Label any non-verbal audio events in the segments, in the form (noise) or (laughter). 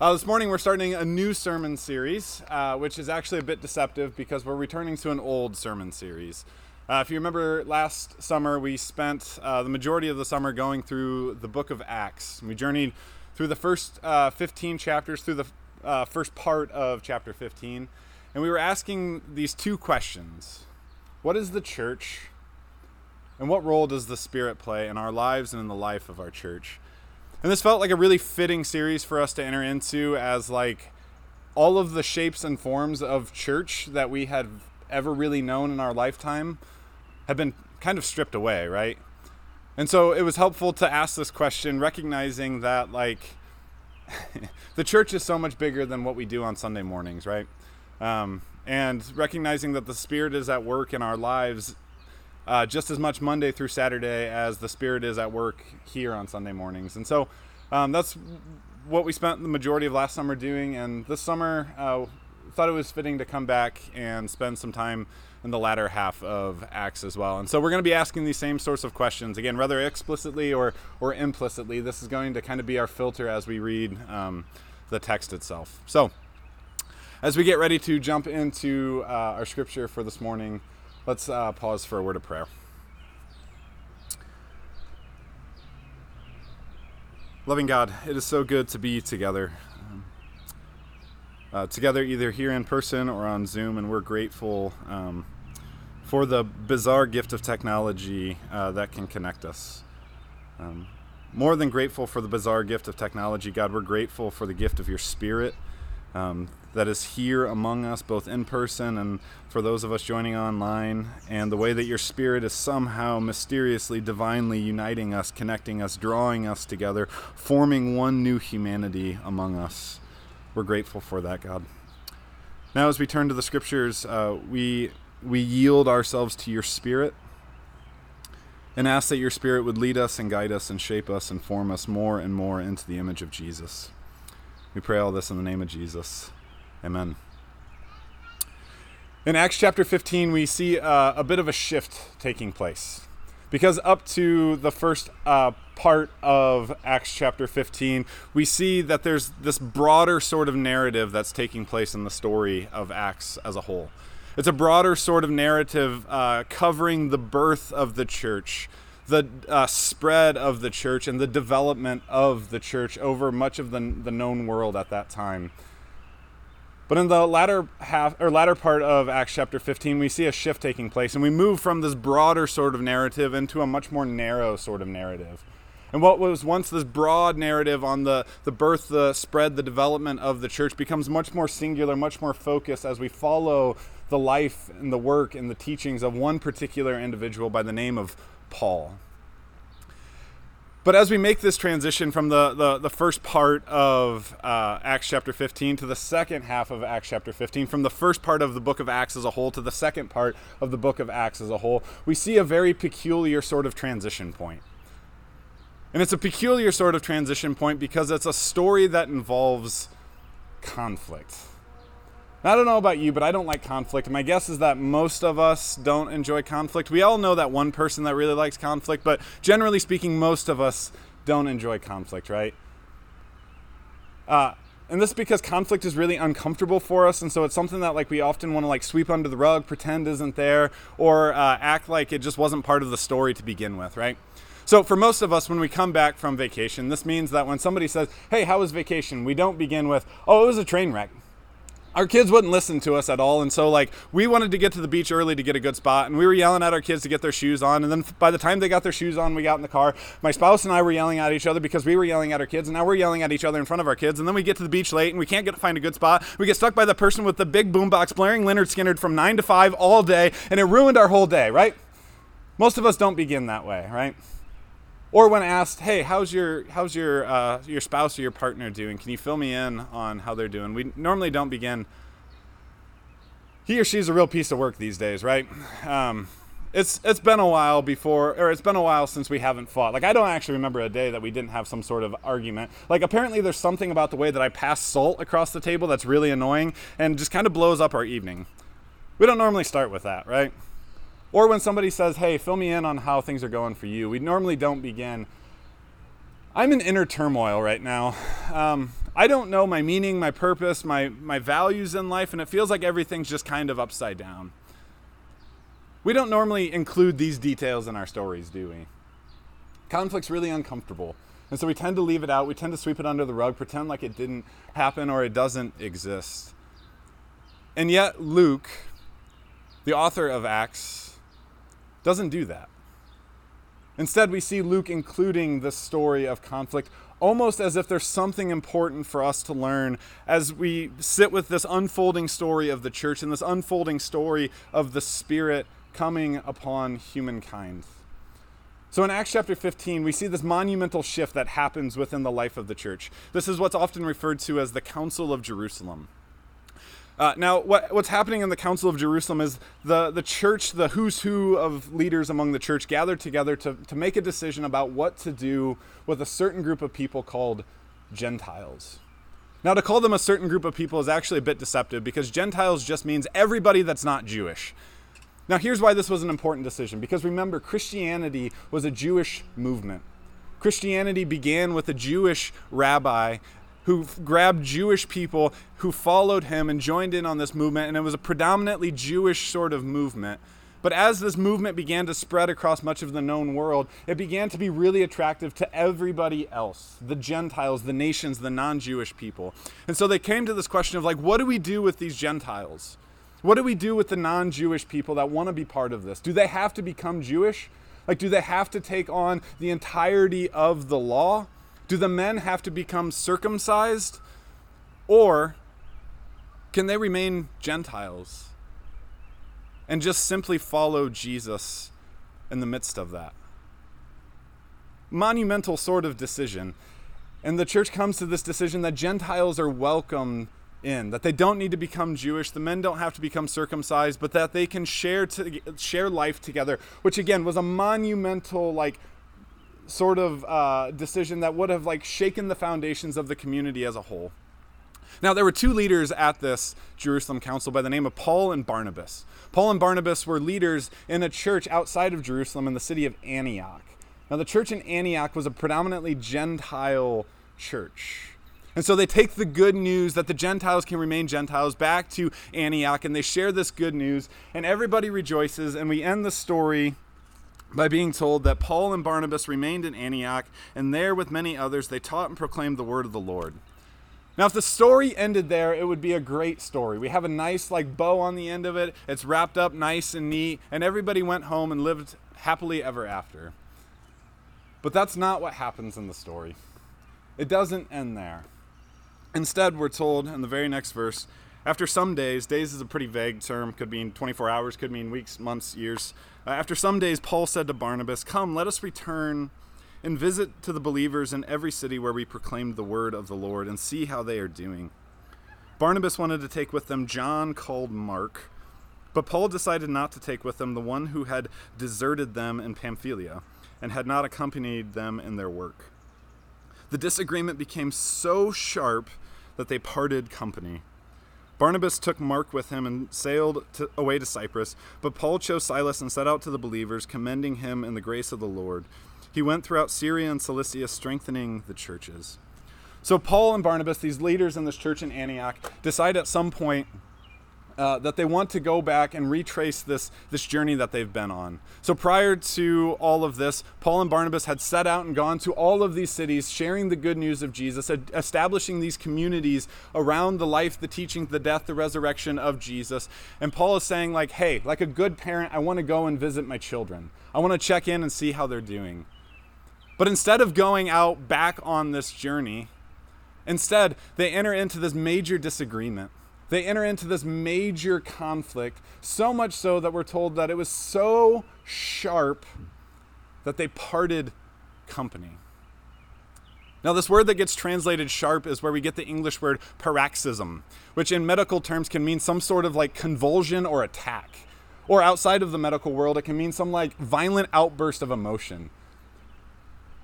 Uh, this morning we're starting a new sermon series, uh, which is actually a bit deceptive because we're returning to an old sermon series. Uh, if you remember last summer, we spent uh, the majority of the summer going through the book of Acts. We journeyed through the first uh, 15 chapters, through the uh, first part of chapter 15, and we were asking these two questions What is the church? And what role does the Spirit play in our lives and in the life of our church? And this felt like a really fitting series for us to enter into as like all of the shapes and forms of church that we had ever really known in our lifetime have been kind of stripped away, right? And so it was helpful to ask this question, recognizing that like (laughs) the church is so much bigger than what we do on Sunday mornings, right? Um, and recognizing that the Spirit is at work in our lives uh, just as much Monday through Saturday as the Spirit is at work here on Sunday mornings. And so um, that's what we spent the majority of last summer doing. And this summer, uh, thought it was fitting to come back and spend some time in the latter half of Acts as well. And so we're going to be asking these same sorts of questions again, rather explicitly or or implicitly. This is going to kind of be our filter as we read um, the text itself. So as we get ready to jump into uh, our scripture for this morning. Let's uh, pause for a word of prayer. Loving God, it is so good to be together. Um, uh, together, either here in person or on Zoom, and we're grateful um, for the bizarre gift of technology uh, that can connect us. Um, more than grateful for the bizarre gift of technology, God, we're grateful for the gift of your Spirit um, that is here among us, both in person and for those of us joining online, and the way that your Spirit is somehow mysteriously, divinely uniting us, connecting us, drawing us together, forming one new humanity among us. We're grateful for that, God. Now, as we turn to the scriptures, uh, we, we yield ourselves to your Spirit and ask that your Spirit would lead us and guide us and shape us and form us more and more into the image of Jesus. We pray all this in the name of Jesus. Amen. In Acts chapter 15, we see uh, a bit of a shift taking place. Because up to the first uh, part of Acts chapter 15, we see that there's this broader sort of narrative that's taking place in the story of Acts as a whole. It's a broader sort of narrative uh, covering the birth of the church, the uh, spread of the church and the development of the church over much of the, the known world at that time. But in the latter half or latter part of Acts chapter 15, we see a shift taking place and we move from this broader sort of narrative into a much more narrow sort of narrative. And what was once this broad narrative on the, the birth, the spread, the development of the church becomes much more singular, much more focused as we follow the life and the work and the teachings of one particular individual by the name of Paul. But as we make this transition from the, the, the first part of uh, Acts chapter 15 to the second half of Acts chapter 15, from the first part of the book of Acts as a whole to the second part of the book of Acts as a whole, we see a very peculiar sort of transition point. And it's a peculiar sort of transition point because it's a story that involves conflict. I don't know about you, but I don't like conflict. My guess is that most of us don't enjoy conflict. We all know that one person that really likes conflict, but generally speaking, most of us don't enjoy conflict, right? Uh, and this is because conflict is really uncomfortable for us, and so it's something that like we often want to like sweep under the rug, pretend isn't there, or uh, act like it just wasn't part of the story to begin with, right? So for most of us, when we come back from vacation, this means that when somebody says, "Hey, how was vacation?" we don't begin with, "Oh, it was a train wreck." Our kids wouldn't listen to us at all. And so like we wanted to get to the beach early to get a good spot and we were yelling at our kids to get their shoes on. And then by the time they got their shoes on we got in the car. My spouse and i were yelling at each other because we were yelling at our kids and now we're yelling at each other in front of our kids. And then we get to the beach late and we can't get find a good spot. We get stuck by the person with the big boombox blaring Lynyrd Skynyrd from 9 to 5 all day and it ruined our whole day right? Most of us don't begin that way right or when asked, "Hey, how's your how's your uh, your spouse or your partner doing? Can you fill me in on how they're doing?" We normally don't begin. He or she's a real piece of work these days, right? Um, it's it's been a while before, or it's been a while since we haven't fought. Like I don't actually remember a day that we didn't have some sort of argument. Like apparently there's something about the way that I pass salt across the table that's really annoying and just kind of blows up our evening. We don't normally start with that, right? Or when somebody says, hey, fill me in on how things are going for you, we normally don't begin. I'm in inner turmoil right now. Um, I don't know my meaning, my purpose, my, my values in life, and it feels like everything's just kind of upside down. We don't normally include these details in our stories, do we? Conflict's really uncomfortable. And so we tend to leave it out. We tend to sweep it under the rug, pretend like it didn't happen or it doesn't exist. And yet, Luke, the author of Acts, doesn't do that. Instead, we see Luke including the story of conflict almost as if there's something important for us to learn as we sit with this unfolding story of the church and this unfolding story of the Spirit coming upon humankind. So in Acts chapter 15, we see this monumental shift that happens within the life of the church. This is what's often referred to as the Council of Jerusalem. Uh, now, what, what's happening in the Council of Jerusalem is the, the church, the who's who of leaders among the church, gathered together to, to make a decision about what to do with a certain group of people called Gentiles. Now, to call them a certain group of people is actually a bit deceptive because Gentiles just means everybody that's not Jewish. Now, here's why this was an important decision because remember, Christianity was a Jewish movement. Christianity began with a Jewish rabbi who grabbed Jewish people who followed him and joined in on this movement, and it was a predominantly Jewish sort of movement. But as this movement began to spread across much of the known world, it began to be really attractive to everybody else the Gentiles, the nations, the non Jewish people. And so they came to this question of, like, what do we do with these Gentiles? What do we do with the non Jewish people that want to be part of this? Do they have to become Jewish? Like, do they have to take on the entirety of the law? Do the men have to become circumcised? Or can they remain Gentiles and just simply follow Jesus in the midst of that? Monumental sort of decision. And the church comes to this decision that Gentiles are welcome in, that they don't need to become Jewish, the men don't have to become circumcised, but that they can share to, share life together, which again was a monumental like sort of uh, decision that would have like shaken the foundations of the community as a whole. Now, there were two leaders at this Jerusalem council by the name of Paul and Barnabas. Paul and Barnabas were leaders in a church outside of Jerusalem in the city of Antioch. Now, the church in Antioch was a predominantly Gentile church. And so they take the good news that the Gentiles can remain Gentiles back to Antioch and they share this good news, and everybody rejoices. And we end the story by being told that Paul and Barnabas remained in Antioch, and there with many others they taught and proclaimed the word of the Lord. Now, if the story ended there, it would be a great story. We have a nice, like, bow on the end of it. It's wrapped up nice and neat, and everybody went home and lived happily ever after. But that's not what happens in the story. It doesn't end there. Instead, we're told in the very next verse after some days, days is a pretty vague term, could mean 24 hours, could mean weeks, months, years. Uh, after some days, Paul said to Barnabas, Come, let us return and visit to the believers in every city where we proclaimed the word of the Lord and see how they are doing. Barnabas wanted to take with them John called Mark, but Paul decided not to take with them the one who had deserted them in Pamphylia and had not accompanied them in their work. The disagreement became so sharp that they parted company. Barnabas took Mark with him and sailed to, away to Cyprus, but Paul chose Silas and set out to the believers, commending him in the grace of the Lord. He went throughout Syria and Cilicia, strengthening the churches. So, Paul and Barnabas, these leaders in this church in Antioch, decide at some point uh, that they want to go back and retrace this, this journey that they've been on. So prior to all of this, Paul and Barnabas had set out and gone to all of these cities, sharing the good news of Jesus, establishing these communities around the life, the teaching, the death, the resurrection of Jesus. And Paul is saying, like, hey, like a good parent, I want to go and visit my children. I want to check in and see how they're doing. But instead of going out back on this journey, instead they enter into this major disagreement they enter into this major conflict, so much so that we're told that it was so sharp that they parted company. Now, this word that gets translated sharp is where we get the English word paroxysm, which in medical terms can mean some sort of like convulsion or attack. Or outside of the medical world, it can mean some like violent outburst of emotion.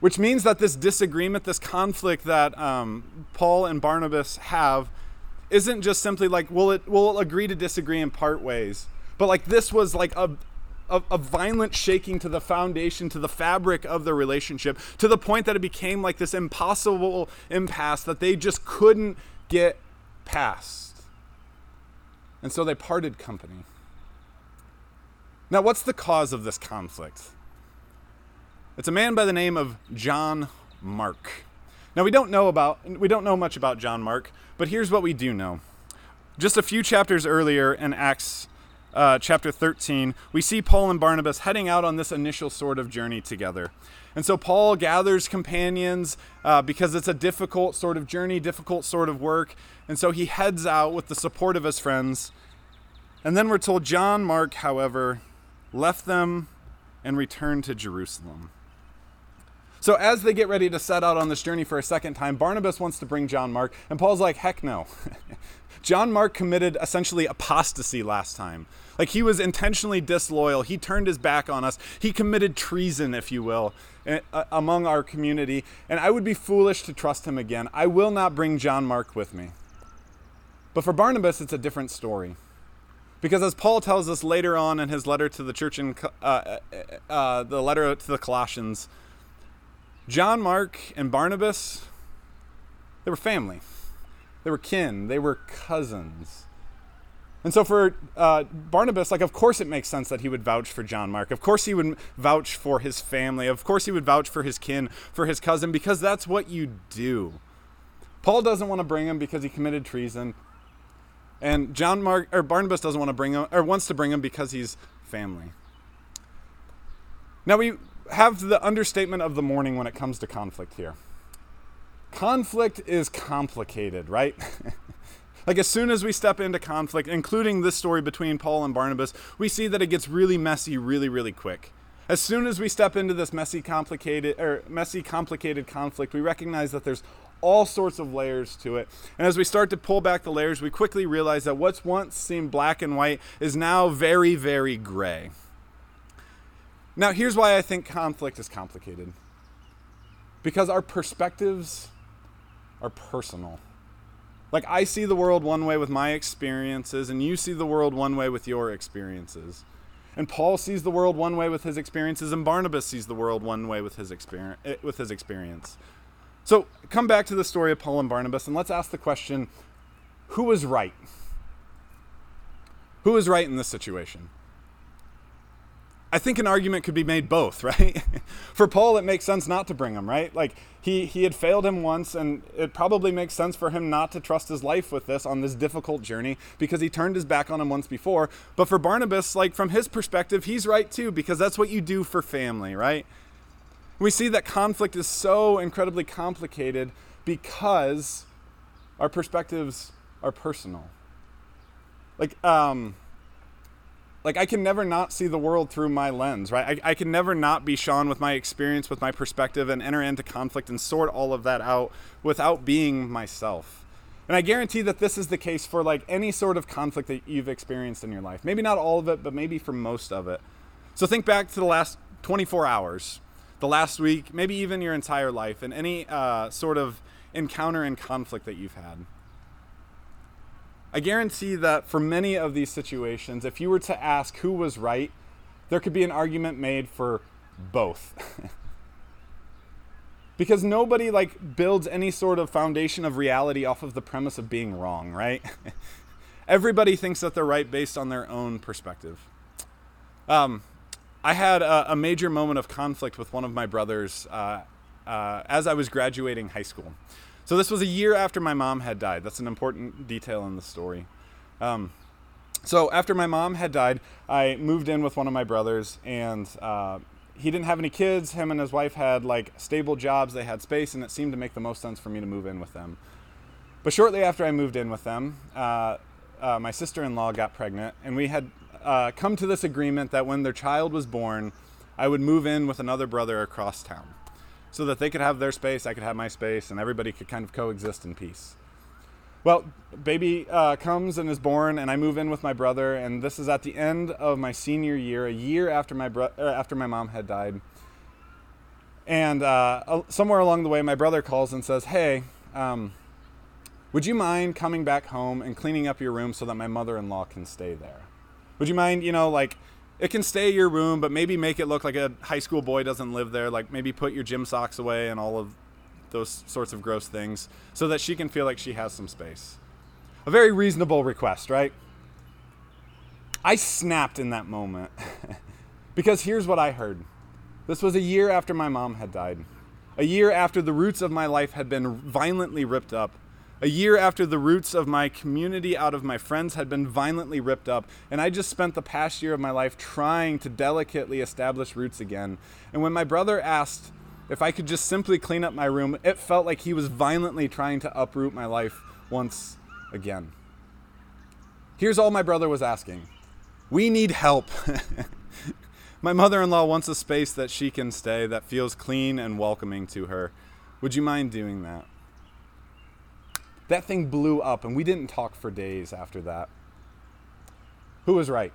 Which means that this disagreement, this conflict that um, Paul and Barnabas have, isn't just simply like we'll it we'll agree to disagree and part ways, but like this was like a a, a, violent shaking to the foundation, to the fabric of the relationship, to the point that it became like this impossible impasse that they just couldn't get past. And so they parted company. Now, what's the cause of this conflict? It's a man by the name of John Mark. Now we don't know about we don't know much about John Mark, but here's what we do know. Just a few chapters earlier in Acts uh, chapter 13, we see Paul and Barnabas heading out on this initial sort of journey together. And so Paul gathers companions uh, because it's a difficult sort of journey, difficult sort of work. And so he heads out with the support of his friends. And then we're told John Mark, however, left them and returned to Jerusalem. So as they get ready to set out on this journey for a second time, Barnabas wants to bring John Mark, and Paul's like, heck no. (laughs) John Mark committed essentially apostasy last time. Like he was intentionally disloyal. He turned his back on us. He committed treason, if you will, eh, among our community. And I would be foolish to trust him again. I will not bring John Mark with me. But for Barnabas, it's a different story. Because as Paul tells us later on in his letter to the church in uh, uh, uh, the letter to the Colossians, John Mark and Barnabas, they were family. They were kin. They were cousins. And so for uh, Barnabas, like, of course it makes sense that he would vouch for John Mark. Of course he would vouch for his family. Of course he would vouch for his kin, for his cousin, because that's what you do. Paul doesn't want to bring him because he committed treason. And John Mark or Barnabas doesn't want to bring him or wants to bring him because he's family. Now we have the understatement of the morning when it comes to conflict here. Conflict is complicated, right? (laughs) like as soon as we step into conflict, including this story between Paul and Barnabas, we see that it gets really messy really really quick. As soon as we step into this messy complicated or messy complicated conflict, we recognize that there's all sorts of layers to it. And as we start to pull back the layers, we quickly realize that what's once seemed black and white is now very very gray. Now, here's why I think conflict is complicated because our perspectives are personal. Like, I see the world one way with my experiences, and you see the world one way with your experiences. And Paul sees the world one way with his experiences, and Barnabas sees the world one way with his experience. Eh, with his experience. So, come back to the story of Paul and Barnabas, and let's ask the question who was right? Who was right in this situation? I think an argument could be made both, (laughs) right? for Paul, it makes sense not to bring him, right? Like he he had failed him once, and it probably makes sense for him not to trust his life with this on this difficult journey because he turned his back on him once before. But for Barnabas, like from his perspective, he's right too because that's what you do for family, right? We see that conflict is so incredibly complicated because our perspectives are personal. Like um like I can never not see the world through my lens, right? I, I can never not be Sean with my experience, with my perspective, and enter into conflict and sort all of that out without being myself. And I guarantee that this is the case for like any sort of conflict that you've experienced in your life. Maybe not all of it, but maybe for most of it. So think back to the last 24 hours, the last week, maybe even your entire life, and any uh, sort of encounter and conflict that you've had. I guarantee that for many of these situations, if you were to ask who was right, there could be an argument made for both. (laughs) because nobody like builds any sort of foundation of reality off of the premise of being wrong, right? (laughs) Everybody thinks that they're right based on their own perspective. Um, I had a, a, major moment of conflict with one of my brothers uh, uh, as I was graduating high school. So this was a year after my mom had died. That's an important detail in the story. Um, so after my mom had died, I moved in with one of my brothers, and uh, he didn't have any kids. Him and his wife had like stable jobs. They had space, and it seemed to make the most sense for me to move in with them. But shortly after I moved in with them, uh, uh, my sister-in-law got pregnant, and we had uh, come to this agreement that when their child was born, I would move in with another brother across town so that they could have their space, I could have my space, and everybody could kind of coexist in peace. Well, baby uh, comes and is born, and I move in with my brother, and this is at the end of my senior year, a year after my bro- uh, after my mom had died. And uh, somewhere along the way, my brother calls and says, "Hey, um, would you mind coming back home and cleaning up your room so that my mother-in-law can stay there? Would you mind, you know, like it can stay your room, but maybe make it look like a high school boy doesn't live there. Like maybe put your gym socks away and all of those sorts of gross things so that she can feel like she has some space. A very reasonable request, right? I snapped in that moment (laughs) because here's what I heard. This was a year after my mom had died, a year after the roots of my life had been violently ripped up a year after the roots of my community out of my friends had been violently ripped up, and I just spent the past year of my life trying to delicately establish roots again. And when my brother asked if I could just simply clean up my room, it felt like he was violently trying to uproot my life once again. Here's all my brother was asking We need help. (laughs) my mother in law wants a space that she can stay that feels clean and welcoming to her. Would you mind doing that? That thing blew up, and we didn't talk for days after that. Who was right?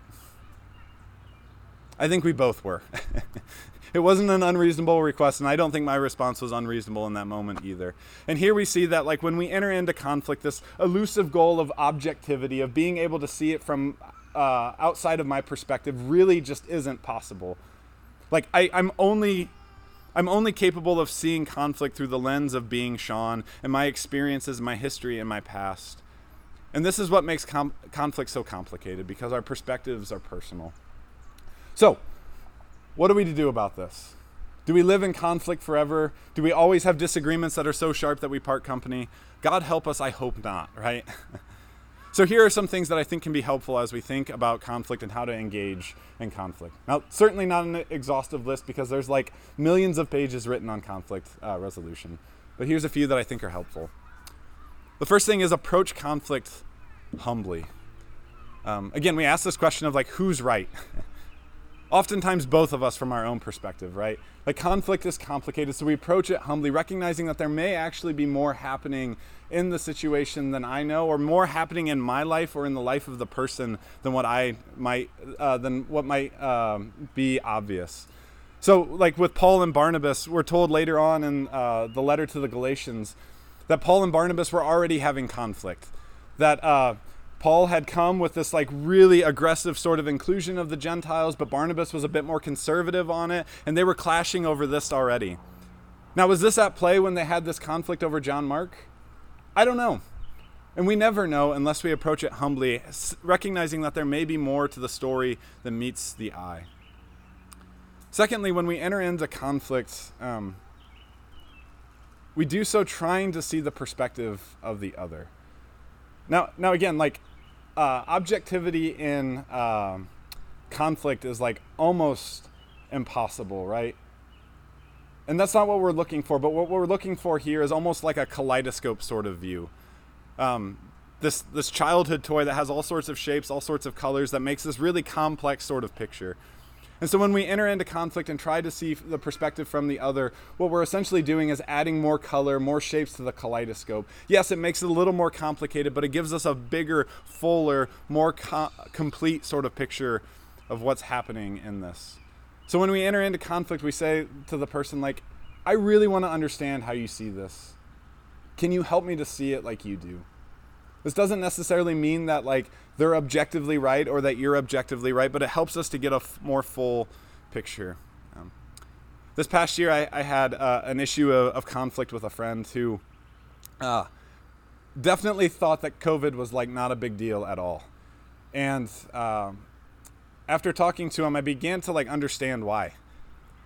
I think we both were. (laughs) it wasn't an unreasonable request, and I don't think my response was unreasonable in that moment either. And here we see that, like, when we enter into conflict, this elusive goal of objectivity, of being able to see it from uh, outside of my perspective, really just isn't possible. Like, I, I'm only I'm only capable of seeing conflict through the lens of being Sean and my experiences, my history, and my past. And this is what makes com- conflict so complicated because our perspectives are personal. So, what are we to do about this? Do we live in conflict forever? Do we always have disagreements that are so sharp that we part company? God help us, I hope not, right? (laughs) So here are some things that I think can be helpful as we think about conflict and how to engage in conflict. Now, certainly not an exhaustive list because there's like millions of pages written on conflict uh, resolution, but here's a few that I think are helpful. The first thing is approach conflict humbly. Um, again, we ask this question of like, who's right? (laughs) oftentimes both of us from our own perspective, right? Like conflict is complicated, so we approach it humbly, recognizing that there may actually be more happening in the situation than I know, or more happening in my life or in the life of the person than what I might uh, than what might um, be obvious. So, like with Paul and Barnabas, we're told later on in uh, the letter to the Galatians that Paul and Barnabas were already having conflict. That uh, Paul had come with this like really aggressive sort of inclusion of the Gentiles, but Barnabas was a bit more conservative on it, and they were clashing over this already. Now, was this at play when they had this conflict over John Mark? I don't know. And we never know unless we approach it humbly, recognizing that there may be more to the story than meets the eye. Secondly, when we enter into conflict, um, we do so trying to see the perspective of the other. Now, now again, like uh, objectivity in um, conflict is like almost impossible, right? And that's not what we're looking for, but what we're looking for here is almost like a kaleidoscope sort of view. Um, this this childhood toy that has all sorts of shapes, all sorts of colors, that makes this really complex sort of picture. And so when we enter into conflict and try to see the perspective from the other, what we're essentially doing is adding more color, more shapes to the kaleidoscope. Yes, it makes it a little more complicated, but it gives us a bigger, fuller, more co- complete sort of picture of what's happening in this. So when we enter into conflict, we say to the person, like, I really want to understand how you see this. Can you help me to see it like you do? This doesn't necessarily mean that like they're objectively right or that you're objectively right, but it helps us to get a f- more full picture. Um, this past year, I, I had uh, an issue of, of, conflict with a friend who uh, definitely thought that COVID was like not a big deal at all, and um, after talking to him, I began to like understand why.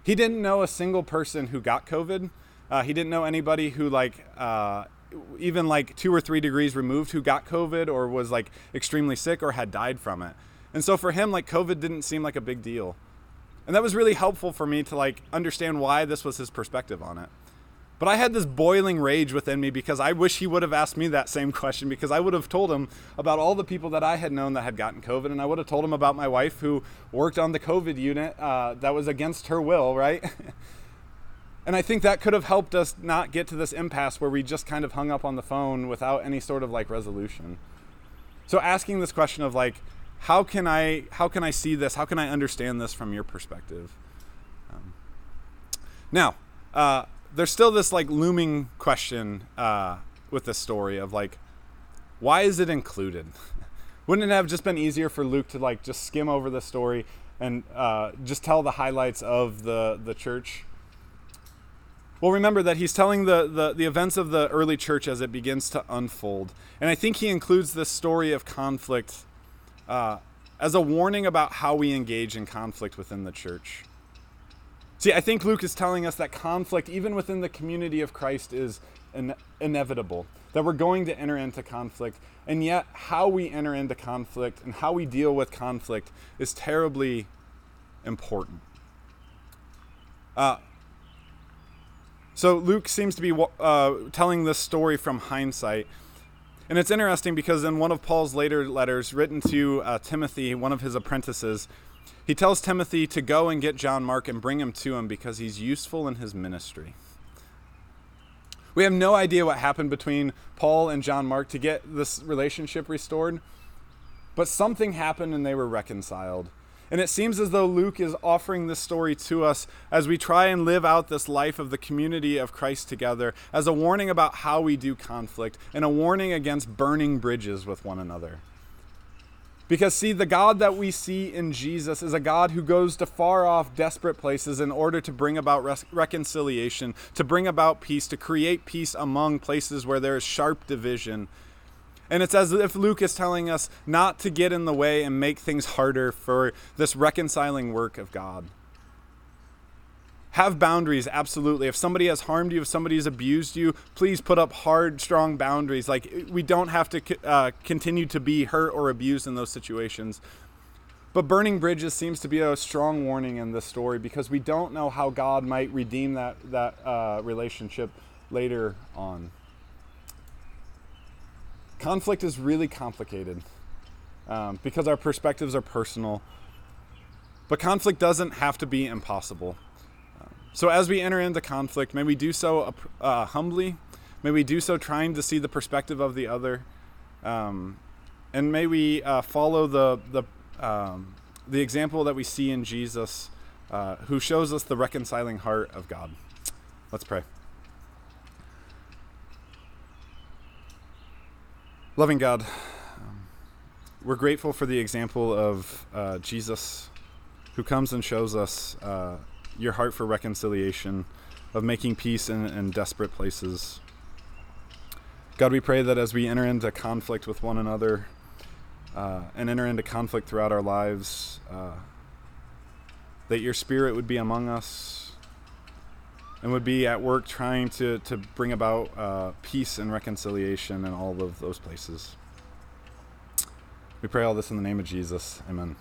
He didn't know a single person who got COVID. Uh, he didn't know anybody who like uh, even like two or three degrees removed who got COVID or was like extremely sick or had died from it. And so for him, like COVID didn't seem like a big deal. And that was really helpful for me to like understand why this was his perspective on it. But I had this boiling rage within me because I wish he would have asked me that same (laughs) question because I would have told him about all the people that I had known that had gotten COVID. And I would have told him about my wife who worked on the COVID unit uh, that was against her will, right? (laughs) And I think that could have helped us not get to this impasse where we just kind of hung up on the phone without any sort of like resolution. So asking this question of like, how can I how can I see this? How can I understand this from your perspective? Um, now, uh, there's still this like looming question uh, with this story of like, why is it included? (laughs) Wouldn't it have just been easier for Luke to like just skim over the story, and uh, just tell the highlights of the, the church? Well, remember that he's telling the, the, the events of the early church as it begins to unfold. And I think he includes this story of conflict uh, as a warning about how we engage in conflict within the church. See, I think Luke is telling us that conflict, even within the community of Christ, is in- inevitable, that we're going to enter into conflict. And yet, how we enter into conflict and how we deal with conflict is terribly important. Uh, so, Luke seems to be uh, telling this story from hindsight. And it's interesting because in one of Paul's later letters, written to uh, Timothy, one of his apprentices, he tells Timothy to go and get John Mark and bring him to him because he's useful in his ministry. We have no idea what happened between Paul and John Mark to get this relationship restored, but something happened and they were reconciled. And it seems as though Luke is offering this story to us as we try and live out this life of the community of Christ together as a warning about how we do conflict and a warning against burning bridges with one another. Because, see, the God that we see in Jesus is a God who goes to far off, desperate places in order to bring about reconciliation, to bring about peace, to create peace among places where there is sharp division. And it's as if Luke is telling us not to get in the way and make things harder for this reconciling work of God. Have boundaries, absolutely. If somebody has harmed you, if somebody has abused you, please put up hard, strong boundaries. Like, we don't have to uh, continue to be hurt or abused in those situations. But burning bridges seems to be a strong warning in this story because we don't know how God might redeem that, that uh, relationship later on. Conflict is really complicated um, because our perspectives are personal. But conflict doesn't have to be impossible. So as we enter into conflict, may we do so uh, humbly. May we do so trying to see the perspective of the other. Um, and may we uh, follow the, the, um, the example that we see in Jesus, uh, who shows us the reconciling heart of God. Let's pray. Loving God, um, we're grateful for the example of uh, Jesus, who comes and shows us uh, your heart for reconciliation, of making peace in, in desperate places. God, we pray that as we enter into conflict with one another uh, and enter into conflict throughout our lives, uh, that your spirit would be among us and would be at work trying to, to bring about uh, peace and reconciliation in all of those places. We pray all this in the name of Jesus. Amen.